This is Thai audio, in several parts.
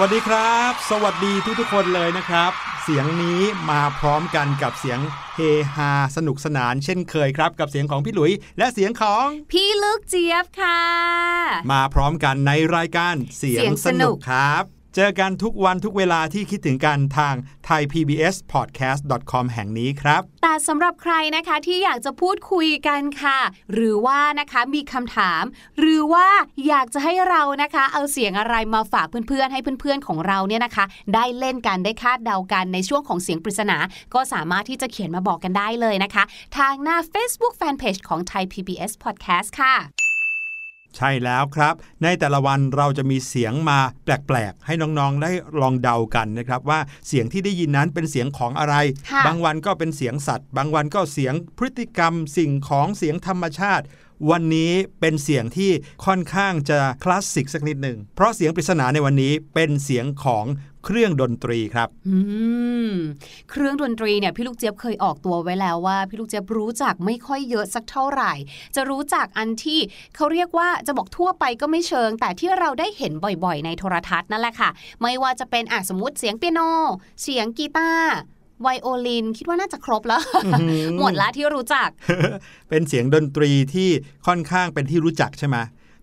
วัสดีครับ สวัสดีทุกทุกคนเลยนะครับ เสียงนี้มาพร้อมกันกับเสียงเฮฮาสนุกสนานเช่นเคยครับ กับเสียงของพี่หลุย และเสียงของพี่ลูกเจี๊ยบค่ะ มาพร้อมกันในรายการเสียงเสียงสสนุนุกกครับ เจอกันทุกวันทุกเวลาที่คิดถึงกันทาง thaipbspodcast.com แห่งนี้ครับ แต่สำหรับใครนะคะที่อยากจะพูดคุยกันค่ะ หรือว่านะคะมีคำถาม หรือว่าอยากจะให้เรานะคะ เอาเสียงอะไรมาฝากเพื่อนๆ ให้เพื่อนๆของเราเนี่ยนะคะ ได้เล่นกันได้คาดเดากันในช่วงของเสียงปริศนา ก็สามารถที่จะเขียนมาบอกกันได้เลยนะคะ ทางหน้า Facebook Fanpage ของ Thai PBS Podcast ค่ะ ใช่แล้วครับ ในแต่ละวันเราจะมีเสียงมาแปลกๆ ให้น้องๆได้ลองเดากันนะครับว่าเสียงที่ได้ยินนั้นเป็นเสียงของอะไรค่ะบางวันก็เป็นเสียงสัตว์ บางวันก็เสียงพฤติกรรม สิ่งของเสียงธรรมชาติ วันนี้เป็นเสียงที่ค่อนข้างจะคลาสสิกสักนิดหนึ่งเพราะเสียงปริศนาในวันนี้เป็นเสียงของ เครื่องดนตรีครับอืมเครื่องดนตรีเนี่ยพี่ลูกเจี๊ยบเคยออกตัวไว้แล้วว่า พี่ลูกเจี๊ยบรู้จักไม่ค่อยเยอะสักเท่าไหร่ จะรู้จักอันที่เขาเรียกว่าจะบอกทั่วไปก็ไม่เชิง แต่ที่เราได้เห็นบ่อยๆ ในโทรทัศน์นั่นแหละค่ะ ไม่ว่าจะเป็นอะสมมติเสียงเปียโน เสียงกีตาร์ไวโอลินคิดว่าน่าจะครบแล้ว หมดละที่รู้จัก เป็นเสียงดนตรีที่ค่อนข้างเป็นที่รู้จักใช่ไหม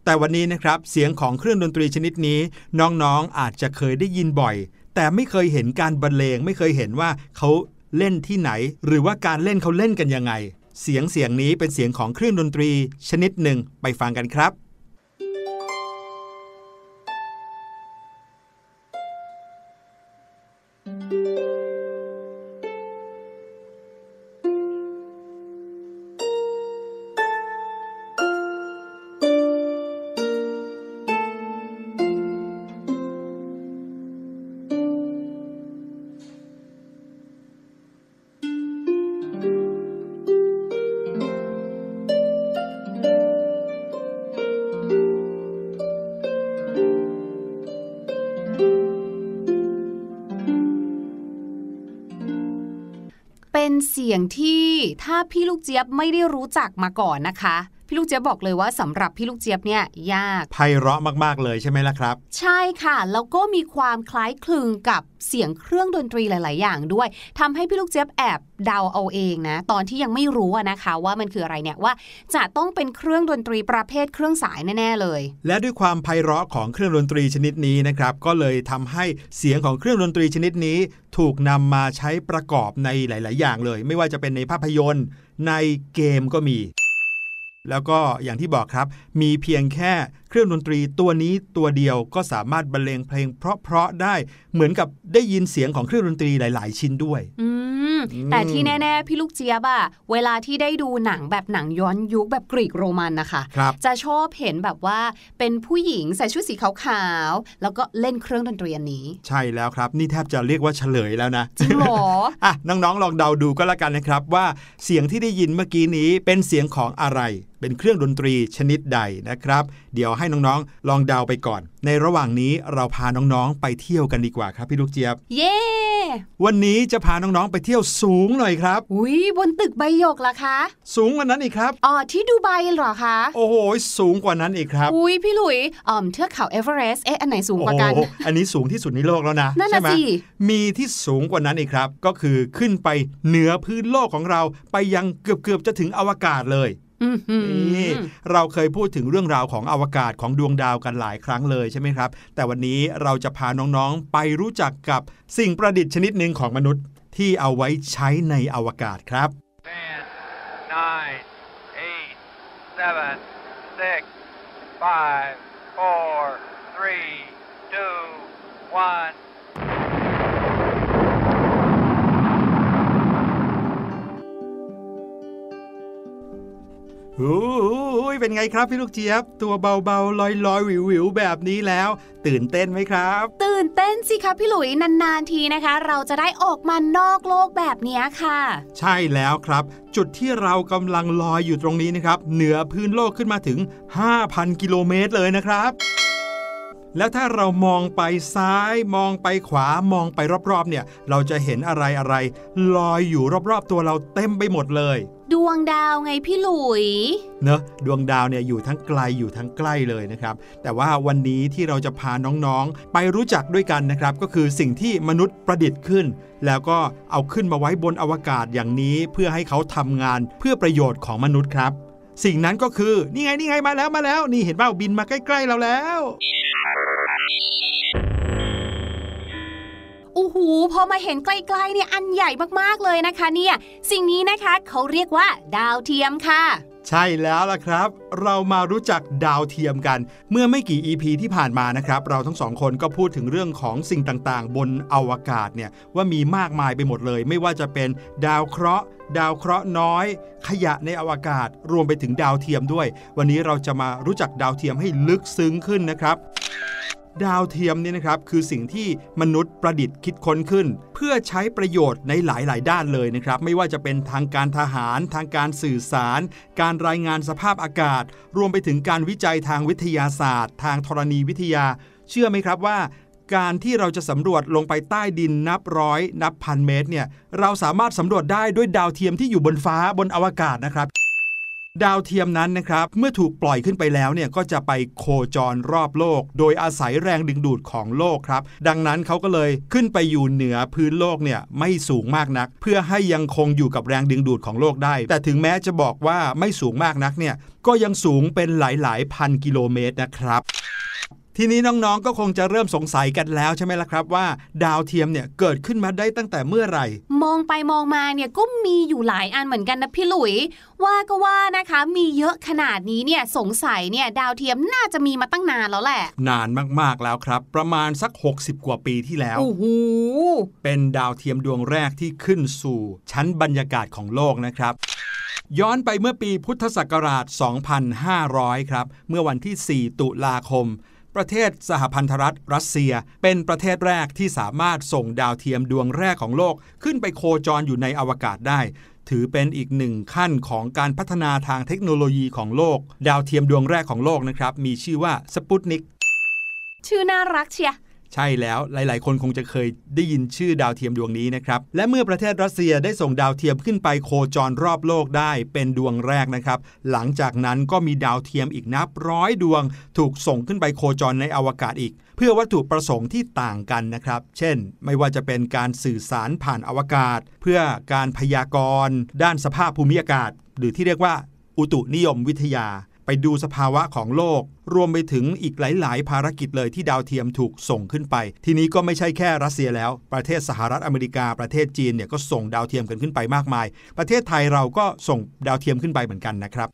แต่วันนี้นะครับเสียงของเครื่องดนตรีชนิดนี้ น้องๆอาจจะเคยได้ยินบ่อย แต่ไม่เคยเห็นการบรรเลง ไม่เคยเห็นว่าเขาเล่นที่ไหน หรือว่าการเล่นเขาเล่นกันยังไง เสียงเสียงนี้เป็นเสียงของเครื่องดนตรีชนิดหนึ่งไปฟังกันครับ เสียงที่ถ้าพี่ลูกเจี๊ยบไม่ได้รู้จักมาก่อนนะคะ พี่ลูกเจี๊ยบบอกเลยว่าสำหรับพี่ลูกเจี๊ยบเนี่ยยากไพเราะมาก ๆ เลยใช่ไหมล่ะครับ ใช่ค่ะ แล้วก็มีความคล้ายคลึงกับเสียงเครื่องดนตรีหลาย ๆ อย่างด้วยทำให้พี่ลูกเจี๊ยบแอบเดาเอาเองนะ ตอนที่ยังไม่รู้อะนะคะว่ามันคืออะไรเนี่ยว่าจะต้องเป็นเครื่องดนตรีประเภทเครื่องสายแน่ ๆ เลย และด้วยความไพเราะของเครื่องดนตรีชนิดนี้นะครับก็เลยทำให้เสียงของเครื่องดนตรีชนิดนี้ ถูกนำมาใช้ประกอบในหลาย ๆ อย่างเลย ไม่ว่าจะเป็นในภาพยนตร์ ในเกมก็มี แล้วก็อย่างที่บอกครับ มีเพียงแค่เครื่องดนตรีตัวนี้ตัวเดียวก็สามารถบรรเลงเพลงเพราะๆได้เหมือนกับได้ยินเสียงของเครื่องดนตรีหลาย ๆ ชิ้นด้วย อืมแต่ที่แน่ ๆ พี่ลูกเจี๊ยบอะเวลาที่ได้ดูหนังแบบหนังย้อนยุคแบบกรีกโรมันนะคะครับจะชอบเห็นแบบว่าเป็นผู้หญิงใส่ชุดสีขาวๆแล้วก็เล่นเครื่องดนตรีอันนี้ ใช่แล้วครับ นี่แทบจะเรียกว่าเฉลยแล้วนะจริงเหรออะน้องๆลองเดาดูก็แล้วกันนะครับว่าเสียงที่ได้ยินเมื่อกี้นี้เป็นเสียงของอะไรเป็นเครื่องดนตรีชนิดใดนะครับ เดี๋ยวให้น้องๆ ลองเดาไปก่อน ในระหว่างนี้เราพาน้องๆ ไปเที่ยวกันดีกว่าครับพี่ลูกเจี๊ยบ เย้วันนี้จะพาน้องๆ ไปเที่ยวสูงหน่อยครับ อุ้ยบนตึกใบหยกล่ะคะ สูงกว่านั้นอีกครับ อ๋อที่ดูไบเหรอคะ โอ้โหสูงกว่านั้นอีกครับ อุ้ยพี่หลุยอ่อมเทือกเขาเอเวอเรสต์เอ๊ะอันไหนสูงกว่ากันโอ้โหอันนี้สูงที่สุดในโลกแล้วนะนั่นน่ะใช่ไหมสิมีที่สูงกว่านั้นอีกครับ ก็คือขึ้นไปเหนือพื้นโลกของเราไปยังเกือบๆจะถึงอวกาศเลยอือหือ นี่เราเคยพูดถึงเรื่องราวของอวกาศของดวงดาวกันหลายครั้งเลยใช่ไหมครับ แต่วันนี้เราจะพาน้องๆไปรู้จักกับสิ่งประดิษฐ์ชนิดหนึ่งของมนุษย์ที่เอาไว้ใช้ในอวกาศครับ Ten, nine, eight, seven, six, five, four, three, two, one. โอ้ยเป็นไงครับพี่ลูกเจี๊ยบ ตัวเบาๆลอยๆวิวๆแบบนี้แล้ว ตื่นเต้นไหมครับ ตื่นเต้นสิคะพี่หลุยนานๆทีนะคะ เราจะได้ออกมานอกโลกแบบเนี้ยค่ะ ใช่แล้วครับ จุดที่เรากำลังลอยอยู่ตรงนี้นะครับ เหนือพื้นโลกขึ้นมาถึง 5,000 กิโลเมตรเลยนะครับ แล้วถ้าเรามองไปซ้ายมองไปขวามองไปรอบๆ เนี่ย เราจะเห็นอะไรอะไรลอยอยู่รอบๆ ตัวเราเต็มไปหมดเลย ดวงดาวไงพี่หลุย เนอะดวงดาวเนี่ยอยู่ทั้งไกลอยู่ทั้งใกล้เลยนะครับ แต่ว่าวันนี้ที่เราจะพาน้องๆ ไปรู้จักด้วยกันนะครับ ก็คือสิ่งที่มนุษย์ประดิษฐ์ขึ้น แล้วก็เอาขึ้นมาไว้บนอวกาศอย่างนี้เพื่อให้เขาทำงานเพื่อประโยชน์ของมนุษย์ครับ สิ่งนั้นก็คือนี่ไงนี่ไงมาแล้วมาแล้ว นี่เห็นเปล่าบินมาใกล้ ๆเราแล้ว โอ้โหพอมาเห็นใกล้ๆเนี่ยอันใหญ่มากๆเลยนะคะ เนี่ย สิ่งนี้นะคะเขาเรียกว่า ดาวเทียมค่ะ ใช่แล้วล่ะครับ เรามารู้จักดาวเทียมกัน เมื่อไม่กี่ EP ที่ผ่านมานะครับ เราทั้งสองคนก็พูดถึงเรื่องของสิ่งต่างๆ บนอวกาศเนี่ยว่ามีมากมายไปหมดเลย ไม่ว่าจะเป็นดาวเคราะห์ ดาวเคราะห์น้อย ขยะในอวกาศรวมไปถึงดาวเทียมด้วย วันนี้เราจะมารู้จักดาวเทียมให้ลึกซึ้งขึ้นนะครับ ดาวเทียมนี่นะครับคือสิ่งที่มนุษย์ประดิษฐ์คิดค้นขึ้น เพื่อใช้ประโยชน์ในหลาย ๆ ด้านเลยนะครับ ไม่ว่าจะเป็นทางการทหาร ทางการสื่อสาร การรายงานสภาพอากาศ รวมไปถึงการวิจัยทางวิทยาศาสตร์ ทางธรณีวิทยา เชื่อไหมครับว่าการที่เราจะสำรวจลงไปใต้ดินนับร้อย นับพันเมตรเนี่ยเราสามารถสำรวจได้ด้วยดาวเทียมที่อยู่บนฟ้าบนอวกาศนะครับ ดาวเทียมนั้นนะครับเมื่อถูกปล่อยขึ้นไปแล้วเนี่ยก็จะไปโคจรรอบโลก โดยอาศัยแรงดึงดูดของโลกครับ ดังนั้นเขาก็เลยขึ้นไปอยู่เหนือพื้นโลกเนี่ยไม่สูงมากนัก เพื่อให้ยังคงอยู่กับแรงดึงดูดของโลกได้ แต่ถึงแม้จะบอกว่าไม่สูงมากนักเนี่ยก็ยังสูงเป็นหลายๆ พันกิโลเมตรนะครับ ทีนี้น้องๆก็คงจะเริ่มสงสัยกันแล้วใช่ไหมล่ะครับว่า ดาวเทียมเนี่ยเกิดขึ้นมาได้ตั้งแต่เมื่อไหร่ มองไปมองมาเนี่ยก็มีอยู่หลายอันเหมือนกันนะพี่หลุย ว่าก็ว่านะคะมีเยอะขนาดนี้เนี่ยสงสัยเนี่ยดาวเทียมน่าจะมีมาตั้งนานแล้วแหละ นานมากๆแล้วครับ ประมาณสัก 60 กว่าปีที่แล้วโอ้โหเป็นดาวเทียมดวงแรกที่ขึ้นสู่ชั้นบรรยากาศของโลกนะครับย้อนไปเมื่อปีพุทธศักราช 2500 ครับ เมื่อวันที่ 4 ตุลาคม ประเทศสหพันธรัฐรัสเซีย เป็นประเทศแรกที่สามารถส่งดาวเทียมดวงแรกของโลก ขึ้นไปโคจรอยู่ในอวกาศได้ ถือเป็นอีกหนึ่งขั้นของการพัฒนาทางเทคโนโลยีของโลก ดาวเทียมดวงแรกของโลกนะครับ มีชื่อว่าสปุตนิกชื่อน่ารักเชีย ใช่แล้วหลาย ๆ คนคงจะเคยได้ยินชื่อดาวเทียมดวงนี้นะครับ และเมื่อประเทศรัสเซียได้ส่งดาวเทียมขึ้นไปโคจรรอบโลกได้เป็นดวงแรกนะครับ หลังจากนั้นก็มีดาวเทียมอีกนับร้อยดวง ถูกส่งขึ้นไปโคจรในอวกาศอีก เพื่อวัตถุประสงค์ที่ต่างกันนะครับ เช่น ไม่ว่าจะเป็นการสื่อสารผ่านอวกาศ เพื่อการพยากรณ์ ด้านสภาพภูมิอากาศ หรือที่เรียกว่าอุตุนิยมวิทยา ไปดูสภาวะของโลก รวมไปถึงอีกหลาย ๆ ภารกิจเลยที่ดาวเทียมถูกส่งขึ้นไป ทีนี้ก็ไม่ใช่แค่รัสเซียแล้ว ประเทศสหรัฐอเมริกาประเทศจีนเนี่ยก็ส่งดาวเทียมกันขึ้นไปมากมาย ประเทศไทยเราก็ส่งดาวเทียมขึ้นไปเหมือนกันนะครับ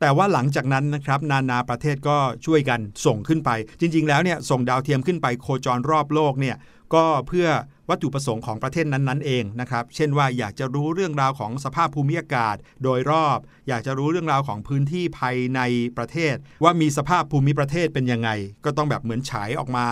แต่ว่าหลังจากนั้นนะครับนานาประเทศก็ช่วยกันส่งขึ้นไป จริง ๆ แล้วเนี่ยส่งดาวเทียมขึ้นไปโคจรรอบโลกเนี่ยก็เพื่อวัตถุประสงค์ของประเทศนั้นๆเองนะครับ เช่นว่าอยากจะรู้เรื่องราวของสภาพภูมิอากาศ โดยรอบ อยากจะรู้เรื่องราวของพื้นที่ภายในประเทศ ว่ามีสภาพภูมิประเทศเป็นยังไง ก็ต้องแบบเหมือนฉายออกมา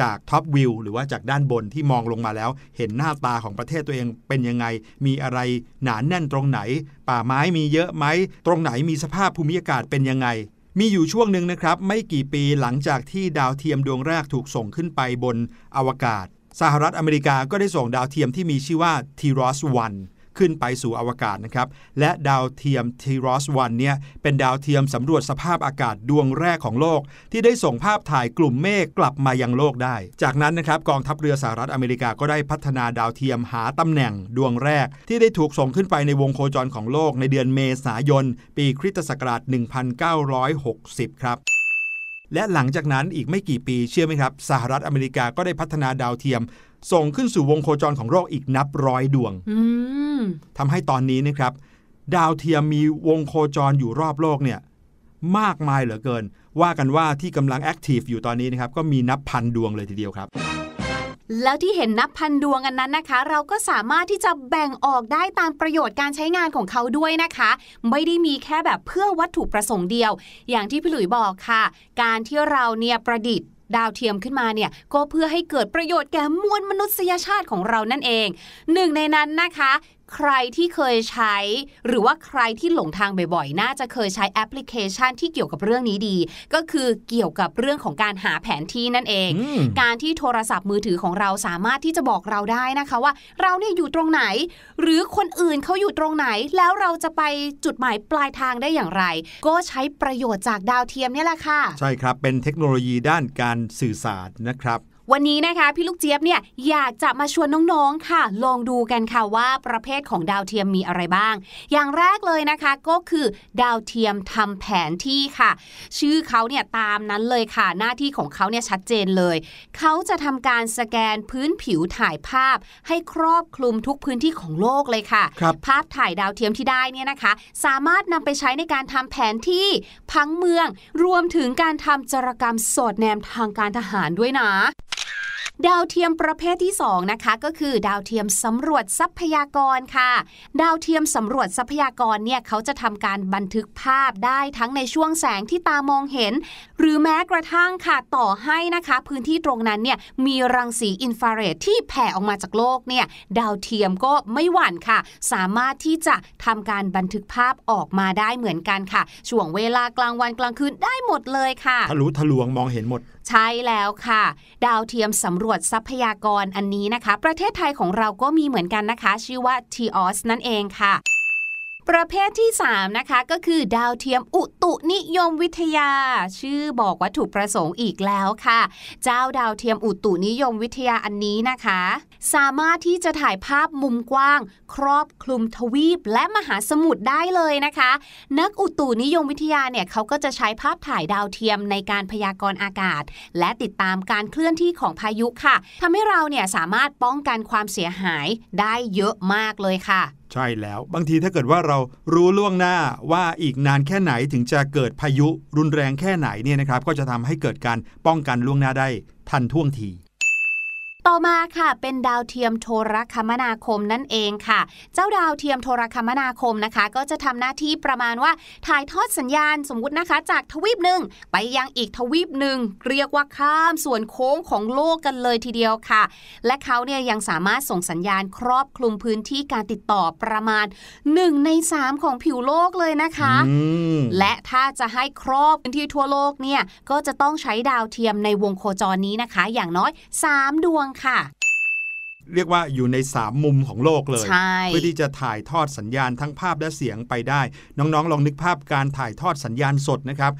จากท็อปวิวหรือว่าจากด้านบนที่มองลงมาแล้ว เห็นหน้าตาของประเทศตัวเองเป็นยังไง มีอะไรหนานแน่นตรงไหน ป่าไม้มีเยอะไหม ตรงไหนมีสภาพภูมิอากาศเป็นยังไง มีอยู่ช่วงหนึ่งนะครับ ไม่กี่ปีหลังจากที่ดาวเทียมดวงแรกถูกส่งขึ้นไปบนอวกาศ สหรัฐอเมริกาก็ได้ส่งดาวเทียมที่มีชื่อว่า TROS-1 ขึ้นไปสู่อวกาศนะครับ และดาวเทียม TROS-1 เนี่ยเป็นดาวเทียมสำรวจสภาพอากาศดวงแรกของโลก ที่ได้ส่งภาพถ่ายกลุ่มเมฆกลับมายังโลกได้ จากนั้นนะครับกองทัพเรือสหรัฐอเมริกาก็ได้พัฒนาดาวเทียมหาตำแหน่งดวงแรก ที่ได้ถูกส่งขึ้นไปในวงโคจรของโลกในเดือนเมษายน ปีคริสตศักราช 1960 ครับและหลังจากนั้นอีกไม่กี่ปีเชื่อไหมครับ สหรัฐอเมริกาก็ได้พัฒนาดาวเทียม ส่งขึ้นสู่วงโคจรของโลกอีกนับร้อยดวงอืมทำให้ตอนนี้นะครับ ดาวเทียมมีวงโคจรอยู่รอบโลกเนี่ยมากมายเหลือเกิน ว่ากันว่าที่กำลัง active อยู่ตอนนี้นะครับก็มีนับพันดวงเลยทีเดียวครับ แล้วที่เห็นนับพันดวงอันนั้นนะคะ เราก็สามารถที่จะแบ่งออกได้ตามประโยชน์การใช้งานของเขาด้วยนะคะ ไม่ได้มีแค่แบบเพื่อวัตถุประสงค์เดียว อย่างที่พี่หลุยบอกค่ะ การที่เราเนี่ยประดิษฐ์ ดาวเทียมขึ้นมาเนี่ยก็เพื่อให้เกิดประโยชน์แก่มวลมนุษยชาติของเรานั่นเอง หนึ่งในนั้นนะคะ ใครที่เคยใช้ หรือว่าใครที่หลงทางบ่อยๆ น่าจะเคยใช้แอปพลิเคชันที่เกี่ยวกับเรื่องนี้ดี ก็คือเกี่ยวกับเรื่องของการหาแผนที่นั่นเองอืมการที่โทรศัพท์มือถือของเราสามารถที่จะบอกเราได้นะคะว่า เราเนี่ยอยู่ตรงไหน หรือคนอื่นเขาอยู่ตรงไหน แล้วเราจะไปจุดหมายปลายทางได้อย่างไร ก็ใช้ประโยชน์จากดาวเทียมเนี่ยแหละค่ะ ใช่ครับ เป็นเทคโนโลยีด้านการสื่อสารนะครับ วันนี้นะคะพี่ลูกเจี๊ยบเนี่ยอยากจะมาชวนน้องๆค่ะ ลองดูกันค่ะว่าประเภทของดาวเทียมมีอะไรบ้าง อย่างแรกเลยนะคะก็คือดาวเทียมทำแผนที่ค่ะ ชื่อเขาเนี่ยตามนั้นเลยค่ะ หน้าที่ของเขาเนี่ยชัดเจนเลย เขาจะทำการสแกนพื้นผิวถ่ายภาพ ให้ครอบคลุมทุกพื้นที่ของโลกเลยค่ะครับภาพถ่ายดาวเทียมที่ได้เนี่ยนะคะ สามารถนำไปใช้ในการทำแผนที่พังเมือง รวมถึงการทำจารกรรมสอดแนมทางการทหารด้วยนะ ดาวเทียมประเภทที่ 2 นะคะ ก็คือดาวเทียมสำรวจทรัพยากรค่ะ ดาวเทียมสำรวจทรัพยากรเนี่ยเขาจะทำการบันทึกภาพได้ทั้งในช่วงแสงที่ตามองเห็น หรือแม้กระทั่งค่ะต่อให้นะคะ พื้นที่ตรงนั้นเนี่ยมีรังสีอินฟราเรดที่แผ่ออกมาจากโลกเนี่ยดาวเทียมก็ไม่หวั่นค่ะ สามารถที่จะทำการบันทึกภาพออกมาได้เหมือนกันค่ะช่วงเวลากลางวันกลางคืนได้หมดเลยค่ะทะลุทะลวงมองเห็นหมดใช่แล้วค่ะ ดาวเทียมสำรวจทรัพยากรอันนี้นะคะ ประเทศไทยของเราก็มีเหมือนกันนะคะ ชื่อว่า TOS นั่นเองค่ะ ประเภทที่ 3 นะคะ ก็คือดาวเทียมอุตุนิยมวิทยา ชื่อบอกวัตถุประสงค์อีกแล้วค่ะ เจ้าดาวเทียมอุตุนิยมวิทยาอันนี้นะคะ สามารถที่จะถ่ายภาพมุมกว้าง ครอบคลุมทวีปและมหาสมุทรได้เลยนะคะ นักอุตุนิยมวิทยาเนี่ยเขาก็จะใช้ภาพถ่ายดาวเทียมในการพยากรณ์อากาศ และติดตามการเคลื่อนที่ของพายุค่ะทำให้เราเนี่ยสามารถป้องกันความเสียหายได้เยอะมากเลยค่ะ ใช่แล้วบางทีถ้าเกิดว่าเรารู้ล่วงหน้าว่าอีกนานแค่ไหนถึงจะเกิดพายุรุนแรงแค่ไหนเนี่ยนะครับก็จะทำให้เกิดการป้องกันล่วงหน้าได้ทันท่วงที ต่อมาค่ะเป็นดาวเทียมโทรคมนาคมนั่นเองค่ะ เจ้าดาวเทียมโทรคมนาคมนะคะ ก็จะทำหน้าที่ประมาณว่าถ่ายทอดสัญญาณสมมุตินะคะ จากทวีปหนึ่งไปยังอีกทวีปหนึ่งเรียกว่าข้ามส่วนโค้งของโลกกันเลยทีเดียวค่ะ และเขาเนี่ยยังสามารถส่งสัญญาณครอบคลุมพื้นที่การติดต่อประมาณ 1 ใน 3 ของผิวโลกเลยนะคะอืมและถ้าจะให้ครอบพื้นที่ทั่วโลกเนี่ยก็จะต้องใช้ดาวเทียมในวงโคจรนี้นะคะ อย่างน้อย 3 ดวงค่ะ เรียกว่าอยู่ใน 3 มุมของโลกเลยใช่เพื่อที่จะถ่ายทอดสัญญาณทั้งภาพและเสียงไปได้ น้องๆ ลองนึกภาพการถ่ายทอดสัญญาณสดนะครับ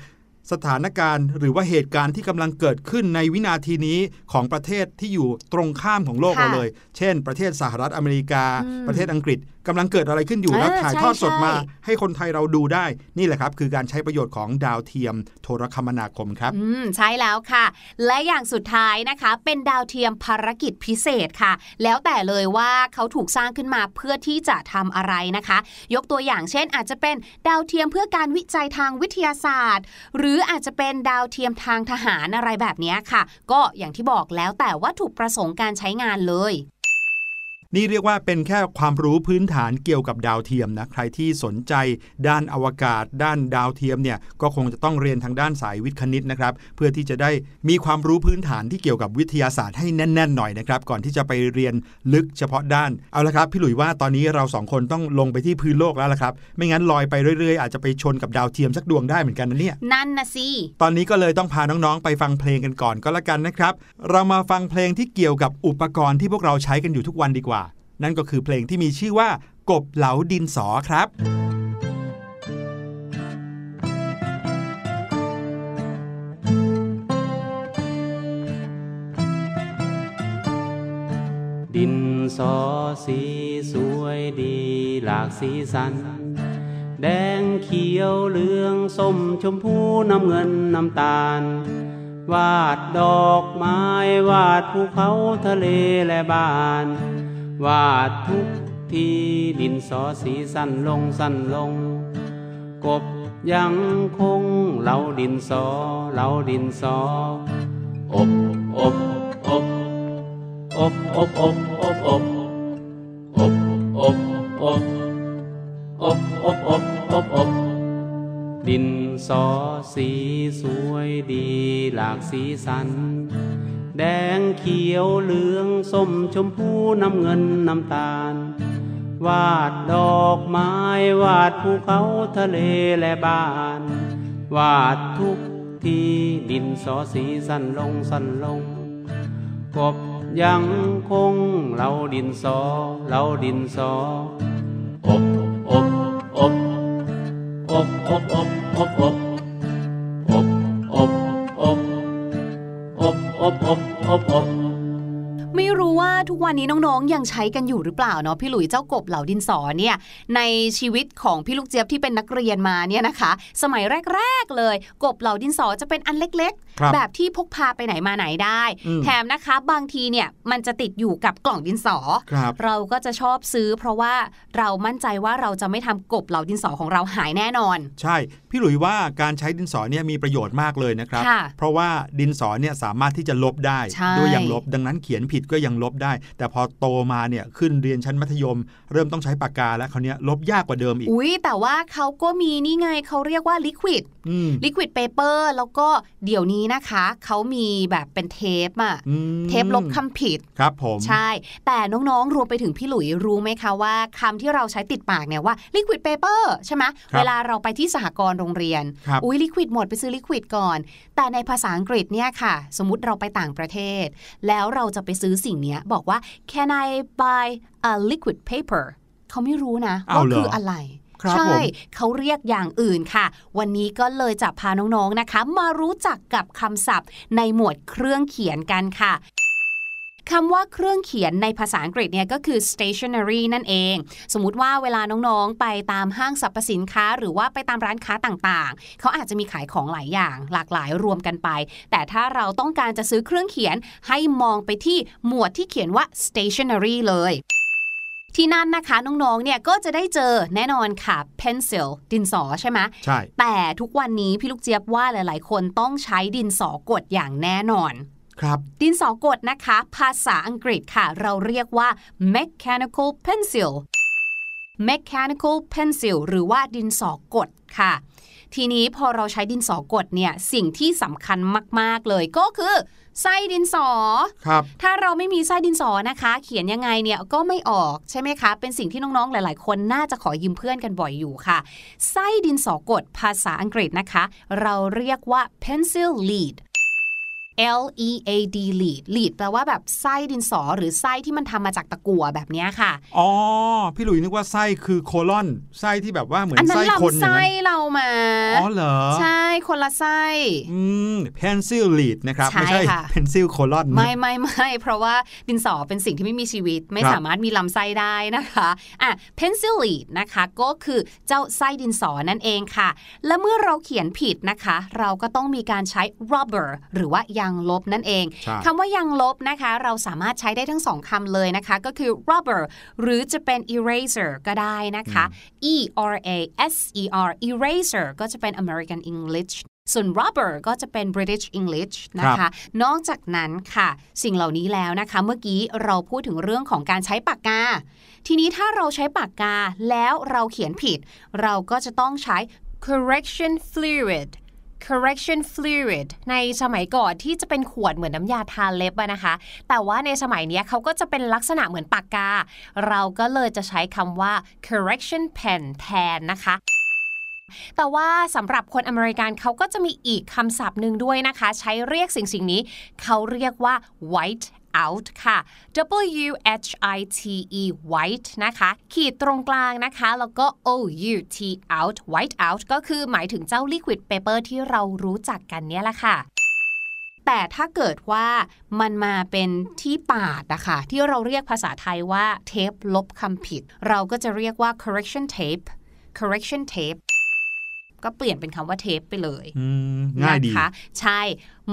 สถานการณ์หรือว่าเหตุการณ์ที่กำลังเกิดขึ้นในวินาทีนี้ของประเทศที่อยู่ตรงข้ามของโลกค่ะเราเลย เช่น ประเทศสหรัฐอเมริกาอืมประเทศอังกฤษกำลังเกิดอะไรขึ้นอยู่เออแล้วถ่ายทอดสดใช่มาใช่ให้คนไทยเราดูได้ นี่แหละครับ คือการใช้ประโยชน์ของดาวเทียม โทรคมนาคมครับอืมใช่แล้วค่ะ และอย่างสุดท้ายนะคะ เป็นดาวเทียมภารกิจพิเศษค่ะ แล้วแต่เลยว่าเขาถูกสร้างขึ้นมาเพื่อที่จะทำอะไรนะคะ ยกตัวอย่างเช่น อาจจะเป็นดาวเทียมเพื่อการวิจัยทางวิทยาศาสตร์ หรือืออาจจะเป็นดาวเทียมทางทหารอะไรแบบนี้ค่ะ ก็อย่างที่บอกแล้วแต่วัตถุประสงค์การใช้งานเลย นี่เรียกว่าเป็นแค่ความรู้พื้นฐานเกี่ยวกับดาวเทียมนะใครที่สนใจด้านอวกาศ ด้านดาวเทียมเนี่ยก็คงจะต้องเรียนทางด้านสายวิทย์คณิตนะครับเพื่อที่จะได้มีความรู้พื้นฐานที่เกี่ยวกับวิทยาศาสตร์ให้แน่น ๆ หน่อยนะครับก่อนที่จะไปเรียนลึกเฉพาะด้านเอาละครับพี่หลุยว่าตอนนี้เราสองคนต้องลงไปที่พื้นโลกแล้วละครับ ไม่งั้นลอยไปเรื่อยๆ อาจจะไปชนกับดาวเทียมสักดวงได้เหมือนกันนะเนี่ยนั่นนะสิตอนนี้ก็เลยต้องพาน้องๆ ไปฟังเพลงกันก่อนก็แล้วกันนะครับ เรามาฟังเพลงที่เกี่ยวกับอุปกรณ์ที่พวกเราใช้กันอยู่ทุกวันดีกว่า นั่นก็คือเพลงที่มีชื่อว่ากบเหลาดินสอครับดินสอสีสวยดีหลากสีสัน แดงเขียวเหลืองส้มชมพูน้ำเงินน้ำตาล วาดดอกไม้วาดภูเขาทะเลและบ้าน วาดทุกทีดินสอสีสั้นลงสั้นลง กบยังคงเหลาดินสอเหลาดินสอ อบอบอบอบอบอบอบอบอบอบอบอบอบอบอบอบดินสอสีสวยดีหลากสีสัน แดงเขียวเหลืองส้มชมพูน้ำเงินน้ำตาล วาดดอกไม้วาดภูเขาทะเลและบ้าน วาดทุกที่ดินสอสีสั้นลงสั้นลง กบยังคงเราดินสอเราดินสออบอบอบอบอบอบอบอบอบอบอบอบ of ทุกวันนี้น้องๆ ยังใช้กันอยู่หรือเปล่าเนาะพี่หลุยเจ้ากบเหล่าดินสอเนี่ยในชีวิตของพี่ลูกเจี๊ยบที่เป็นนักเรียนมาเนี่ยนะคะ สมัยแรกๆเลย กบเหล่าดินสอจะเป็นอันเล็กครับๆแบบที่พกพาไปไหนมาไหนได้อืมแถมนะคะบางทีเนี่ยมันจะติดอยู่กับกล่องดินสอครับเราก็จะชอบซื้อ เพราะว่าเรามั่นใจว่าเราจะไม่ทำกบเหล่าดินสอของเราหายแน่นอน ใช่ พี่หลุยว่าการใช้ดินสอเนี่ยมีประโยชน์มากเลยนะครับค่ะเพราะว่าดินสอเนี่ยสามารถที่จะลบได้ใช่ด้วยยังลบดังนั้นเขียนผิดก็ยังลบได้แต่พอโตมาเนี่ยขึ้นเรียนชั้นมัธยม เริ่มต้องใช้ปากกาแล้วคราวเนี้ยลบยากกว่าเดิมอีก อุ้ยแต่ว่าเขาก็มีนี่ไงเขาเรียกว่าลิควิดอืมลิควิดเปเปอร์แล้วก็เดี๋ยวนี้นะคะเขามีแบบเป็นเทปอะอืมเทปลบคำผิดครับผมใช่ แต่น้องๆรวมไปถึงพี่หลุยรู้ไหมคะว่าคำที่เราใช้ติดปากเนี่ยว่า liquid paper ใช่ไหมเวลาเราไปที่สหกรณ์โรงเรียนครับอุ้ย liquid หมดไปซื้อ liquid ก่อน แต่ในภาษาอังกฤษเนี่ยค่ะ สมมติเราไปต่างประเทศ แล้วเราจะไปซื้อสิ่งเนี้ยบอกว่า can I buy a liquid paper เขาไม่รู้นะอ้าวว่าเหรอคืออะไรครับใช่ผมเขาเรียกอย่างอื่นค่ะ วันนี้ก็เลยจะพาน้องๆนะคะ มารู้จักกับคำศัพท์ในหมวดเครื่องเขียนกันค่ะ คำว่าเครื่องเขียนในภาษาอังกฤษเนี่ยก็คือ stationery นั่นเอง สมมุติว่าเวลาน้องๆ ไปตามห้างสรรพสินค้า หรือว่าไปตามร้านค้าต่างๆ เขาอาจจะมีขายของหลายอย่างหลากหลายรวมกันไป แต่ถ้าเราต้องการจะซื้อเครื่องเขียนให้มองไปที่หมวดที่เขียนว่า stationery เลยที่นั่นนะคะน้องๆ เนี่ยก็จะได้เจอแน่นอนค่ะ pencil ดินสอใช่ไหมใช่ แต่ทุกวันนี้พี่ลูกเจี๊ยบว่าหลายๆ คนต้องใช้ดินสอกดอย่างแน่นอน ครับ ดินสอกดนะคะ ภาษาอังกฤษค่ะ เราเรียกว่า mechanical pencil mechanical pencil หรือว่าดินสอกดค่ะ ทีนี้พอเราใช้ดินสอกดเนี่ย สิ่งที่สำคัญมาก ๆ เลยก็คือไส้ดินสอครับ ถ้าเราไม่มีไส้ดินสอนะคะ เขียนยังไงเนี่ยก็ไม่ออกใช่ไหมคะ เป็นสิ่งที่น้องๆ หลายๆ คนน่าจะขอยืมเพื่อนกันบ่อยอยู่ค่ะ ไส้ดินสอกดภาษาอังกฤษนะคะ เราเรียกว่า pencil lead L E A D lead lead แปลว่าแบบไส้ดินสอหรือไส้ที่มันทำมาจากตะกั่วแบบเนี้ยค่ะ อ๋อ พี่หลุยนึกว่าไส้คือโคลอนไส้ที่แบบว่าเหมืออันนนั้นไส้คนลำอย่างไส้นั้นเรามา อ๋อเหรอ ใช่คนละไส้ อืม pencil lead นะครับใช่ไม่ใช่ค่ะ pencil colon นะไม่ไม่ไม่เพราะว่าดินสอเป็นสิ่งที่ไม่มีชีวิต ไม่ครับสามารถมีลำไส้ได้นะคะอะ pencil lead นะคะ ก็คือเจ้าไส้ดินสอนั่นเองค่ะ และเมื่อเราเขียนผิดนะคะ เราก็ต้องมีการใช้ rubber หรือว่ายางลบนั่นเองใช่คำว่ายางลบนะคะ เราสามารถใช้ได้ทั้งสองคำเลยนะคะ ก็คือ rubber หรือจะเป็น eraser ก็ได้นะคะ e r a s e r eraser ก็จะเป็น American English ส่วน rubber ก็จะเป็น British English นะครัคะบนอกจากนั้นค่ะ สิ่งเหล่านี้แล้วนะคะ เมื่อกี้เราพูดถึงเรื่องของการใช้ปากกา ทีนี้ถ้าเราใช้ปากกาแล้วเราเขียนผิด เราก็จะต้องใช้ correction fluid correction fluid ในสมัยก่อนที่จะเป็นขวดเหมือนน้ำยาทาเล็บนะคะ แต่ว่าในสมัยนี้เขาก็จะเป็นลักษณะเหมือนปากกา เราก็เลยจะใช้คำว่า correction pen แทนนะคะแต่ว่าสำหรับคนอเมริกันเขาก็จะมีอีกคำศัพท์หนึ่งด้วยนะคะ ใช้เรียกสิ่งสิ่งนี้ เขาเรียกว่า white out ค่ะ W H I T E white นะคะ ขีดตรงกลางนะคะ แล้วก็ O U T out white out ก็คือหมายถึงเจ้า liquid paper ที่เรารู้จักกันเนี่ยแหละค่ะแต่ถ้าเกิดว่ามันมาเป็นที่ปาดนะคะที่เราเรียกภาษาไทยว่าเทปลบคำผิด เราก็จะเรียกว่า correction tape correction tape ก็เปลี่ยนเป็นคำว่าเทปไปเลยอืมง่ายดีนะคะใช่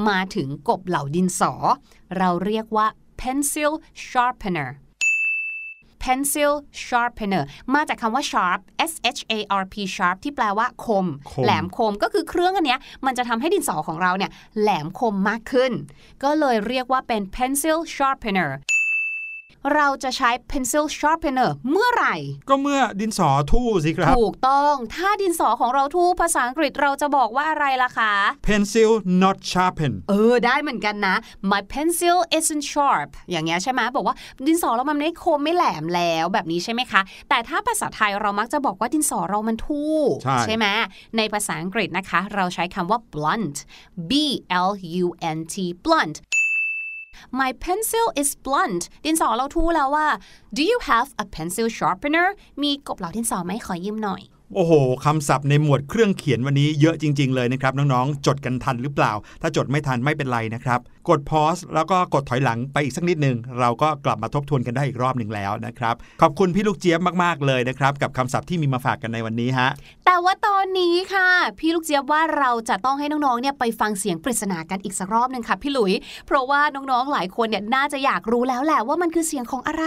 มาถึงกบเหล่าดินสอ เราเรียกว่า pencil sharpener pencil sharpener มาจากคำว่า sharp s h a r p sharp ที่แปลว่าคมคมแหลมคมก็คือเครื่องอันเนี้ยมันจะทำให้ดินสอของเราเนี่ยแหลมคมมากขึ้น ก็เลยเรียกว่าเป็น pencil sharpener เราจะใช้ pencil sharpener เมื่อไหร่ ก็เมื่อดินสอทู่สิครับ ถูกต้องถ้าดินสอของเราทู่ภาษาอังกฤษเราจะบอกว่าอะไรล่ะคะ pencil not sharpen เออ ได้เหมือนกันนะ my pencil isn't sharp อย่างเงี้ยใช่ไหมบอกว่าดินสอเรามันไม่คมไม่แหลมแล้วแบบนี้ใช่ไหมคะ แต่ถ้าภาษาไทยเรามักจะบอกว่าดินสอเรามันทู่ใช่ไหมในภาษาอังกฤษนะคะ เราใช้คำว่า blunt b l u n t blunt My pencil is blunt ดินสอเราทู่แล้วว่า Do you have a pencil sharpener มีกบเหลาดินสอไหมขอยืมหน่อย โอ้โหคำศัพท์ในหมวดเครื่องเขียนวันนี้เยอะจริง ๆ เลยนะครับน้องๆ จดกันทันหรือเปล่า ถ้าจดไม่ทันไม่เป็นไรนะครับ กดพอสแล้วก็กดถอยหลังไปอีกสักนิดหนึ่งเราก็กลับมาทบทวนกันได้อีกรอบหนึ่งแล้วนะครับ ขอบคุณพี่ลูกเจี๊ยบมากๆเลยนะครับ กับคำศัพท์ที่มีมาฝากกันในวันนี้ฮะแต่ว่าตอนนี้ค่ะ พี่ลูกเจี๊ยบว่าเราจะต้องให้น้องๆเนี่ยไปฟังเสียงปริศนากันอีกสักรอบหนึ่งค่ะพี่หลุย เพราะว่าน้องๆหลายคนเนี่ยน่าจะอยากรู้แล้วแหละว่ามันคือเสียงของอะไร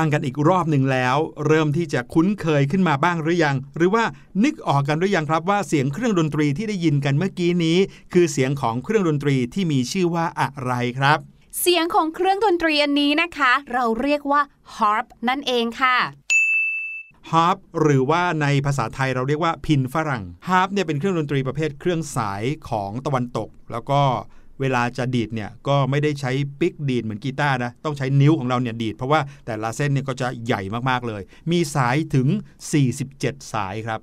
ฟังกันอีกรอบหนึ่งแล้ว เริ่มที่จะคุ้นเคยขึ้นมาบ้างหรือยัง หรือว่านึกออกกันหรือยังครับว่าเสียงเครื่องดนตรีที่ได้ยินกันเมื่อกี้นี้ คือเสียงของเครื่องดนตรีที่มีชื่อว่าอะไรครับ เสียงของเครื่องดนตรีอันนี้นะคะ เราเรียกว่า harp นั่นเองค่ะฮาร์ปหรือว่าในภาษาไทยเราเรียกว่าพิณฝรั่งฮาร์ปเนี่ยเป็นเครื่องดนตรีประเภทเครื่องสายของตะวันตก แล้วก็ เวลาจะดีดเนี่ยก็ไม่ได้ใช้ปิกดีดเหมือนกีตาร์นะต้องใช้นิ้วของเราเนี่ยดีด เพราะว่าแต่ละเส้นเนี่ยก็จะใหญ่มากๆเลย มีสายถึง 47 สายครับ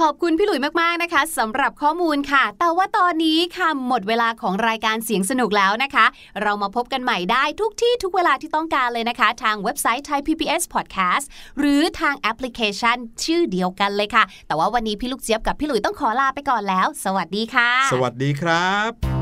ขอบคุณพี่หลุยมากๆนะคะสำหรับข้อมูลค่ะ แต่ว่าตอนนี้ค่ะหมดเวลาของรายการเสียงสนุกแล้วนะคะ เรามาพบกันใหม่ได้ทุกที่ทุกเวลาที่ต้องการเลยนะคะ ทางเว็บไซต์ Thai PBS Podcast หรือทางแอปพลิเคชัน ชื่อเดียวกันเลยค่ะ แต่ว่าวันนี้พี่ลูกเจี๊ยบกับพี่หลุยต้องขอลาไปก่อนแล้ว สวัสดีค่ะ สวัสดีครับ